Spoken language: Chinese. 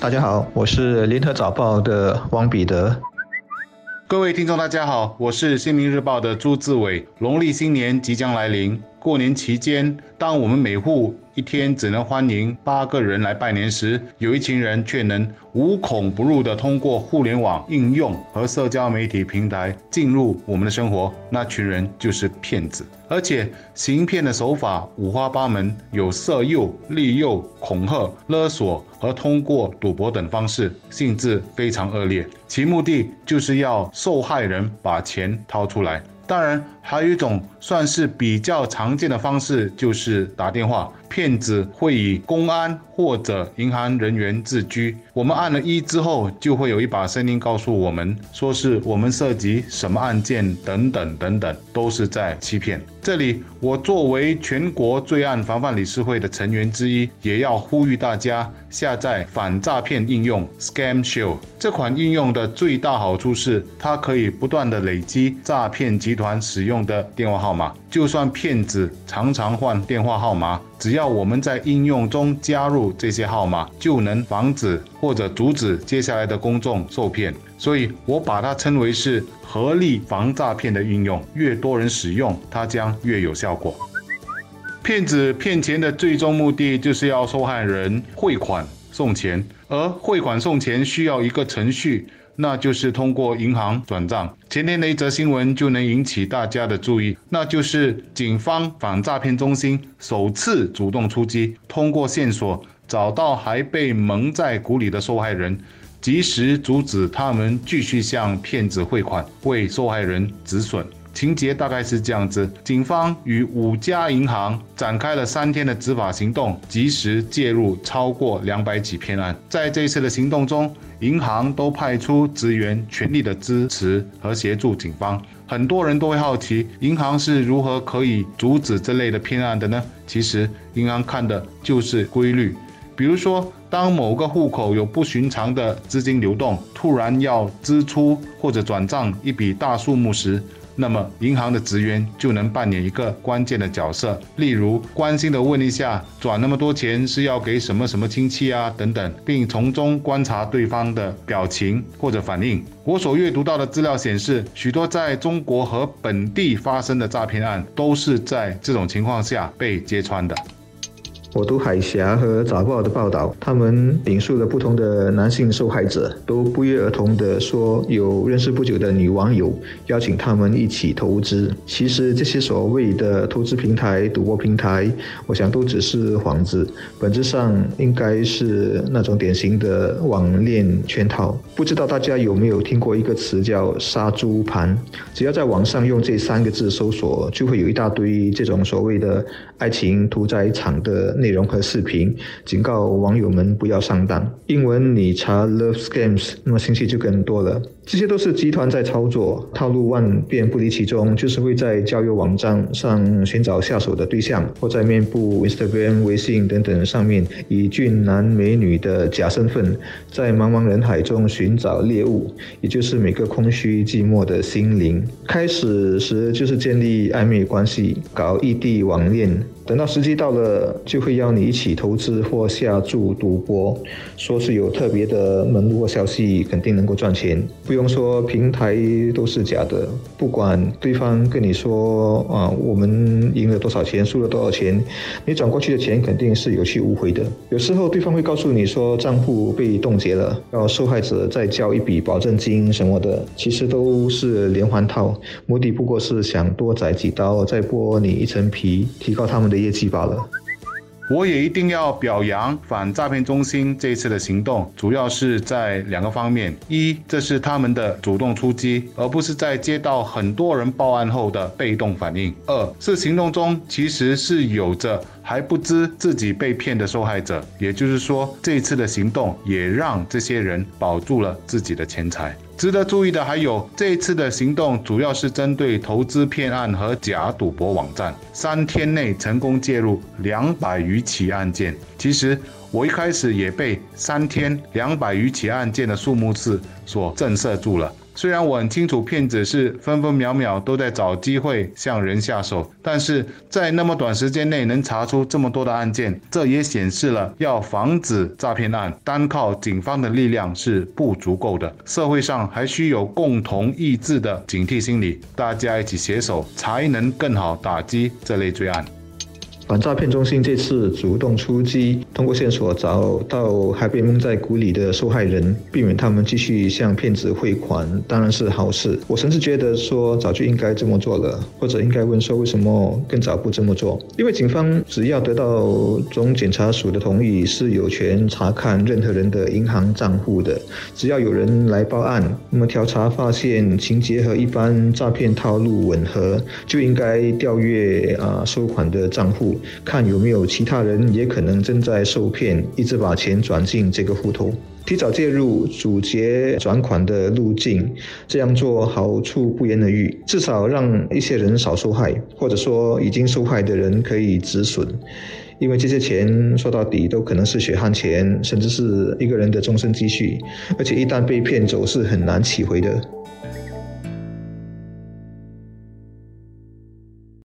大家好，我是联合早报的汪彼得。各位听众，大家好，我是新民日报的朱志伟。农历新年即将来临，过年期间，当我们每户一天只能欢迎八个人来拜年时，有一群人却能无孔不入地通过互联网应用和社交媒体平台进入我们的生活。那群人就是骗子，而且行骗的手法五花八门，有色诱、利诱、恐吓、勒索和通过赌博等方式，性质非常恶劣。其目的就是要受害人把钱掏出来。当然，还有一种算是比较常见的方式，就是打电话。骗子会以公安或者银行人员自居，我们按了一之后，就会有一把声音告诉我们，说是我们涉及什么案件等等等等，都是在欺骗。这里，我作为全国罪案防范理事会的成员之一，也要呼吁大家下载反诈骗应用 Scam Shield。这款应用的最大好处是，它可以不断的累积诈骗集团使用用的电话号码，就算骗子常常换电话号码。只要我们在应用中加入这些号码，就能防止或者阻止接下来的公众受骗。所以我把它称为是合力防诈骗的应用。越多人使用，它将越有效果。骗子骗钱的最终目的就是要受害人汇款送钱，而汇款送钱需要一个程序。那就是通过银行转账。前天的一则新闻就能引起大家的注意，那就是警方反诈骗中心首次主动出击，通过线索找到还被蒙在鼓里的受害人，及时阻止他们继续向骗子汇款，为受害人止损。情节大概是这样子：警方与五家银行展开了三天的执法行动，及时介入超过两百起骗案。在这一次的行动中，银行都派出职员全力的支持和协助警方。很多人都会好奇，银行是如何可以阻止这类的骗案的呢？其实，银行看的就是规律。比如说，当某个户口有不寻常的资金流动，突然要支出或者转账一笔大数目时，那么，银行的职员就能扮演一个关键的角色，例如关心的问一下，转那么多钱是要给什么什么亲戚啊等等，并从中观察对方的表情或者反应。我所阅读到的资料显示，许多在中国和本地发生的诈骗案，都是在这种情况下被揭穿的。我读海峡和早报的报道，他们引述了不同的男性受害者，都不约而同地说有认识不久的女网友邀请他们一起投资。其实这些所谓的投资平台、赌博平台，我想都只是幌子，本质上应该是那种典型的网恋圈套。不知道大家有没有听过一个词叫“杀猪盘”？只要在网上用这三个字搜索，就会有一大堆这种所谓的爱情屠宰场的。内容和视频，警告网友们不要上当。英文你查 love scams，那么信息就更多了。这些都是集团在操作，套路万变不离其宗，就是会在交友网站上寻找下手的对象，或在面部、Instagram、微信等等上面以俊男美女的假身份，在茫茫人海中寻找猎物，也就是每个空虚寂寞的心灵。开始时就是建立暧昧关系，搞异地网恋，等到时机到了，就会邀你一起投资或下注赌博，说是有特别的门路或消息，肯定能够赚钱。不用说，平台都是假的。不管对方跟你说啊，我们赢了多少钱，输了多少钱，你转过去的钱肯定是有去无回的。有时候对方会告诉你说账户被冻结了，要受害者再交一笔保证金什么的，其实都是连环套，目的不过是想多宰几刀，再剥你一层皮，提高他们的业绩罢了。我也一定要表扬反诈骗中心这次的行动，主要是在两个方面：一，这是他们的主动出击，而不是在接到很多人报案后的被动反应；二是行动中其实是有着还不知自己被骗的受害者，也就是说，这次的行动也让这些人保住了自己的钱财。值得注意的还有，这一次的行动主要是针对投资骗案和假赌博网站，三天内成功介入两百余起案件。其实我一开始也被三天两百余起案件的数目字所震慑住了。虽然我很清楚骗子是分分秒秒都在找机会向人下手，但是在那么短时间内能查出这么多的案件，这也显示了要防止诈骗案，单靠警方的力量是不足够的。社会上还需有共同意志的警惕心理，大家一起携手，才能更好打击这类罪案。反诈骗中心这次主动出击，通过线索找到还被蒙在鼓里的受害人，避免他们继续向骗子汇款，当然是好事。我甚至觉得说早就应该这么做了，或者应该问说为什么更早不这么做？因为警方只要得到总检察署的同意，是有权查看任何人的银行账户的。只要有人来报案，那么调查发现情节和一般诈骗套路吻合，就应该调阅啊收款的账户。看有没有其他人也可能正在受骗，一直把钱转进这个户头。提早介入，阻截转款的路径，这样做好处不言而喻。至少让一些人少受害，或者说已经受害的人可以止损。因为这些钱说到底都可能是血汗钱，甚至是一个人的终身积蓄，而且一旦被骗走是很难取回的。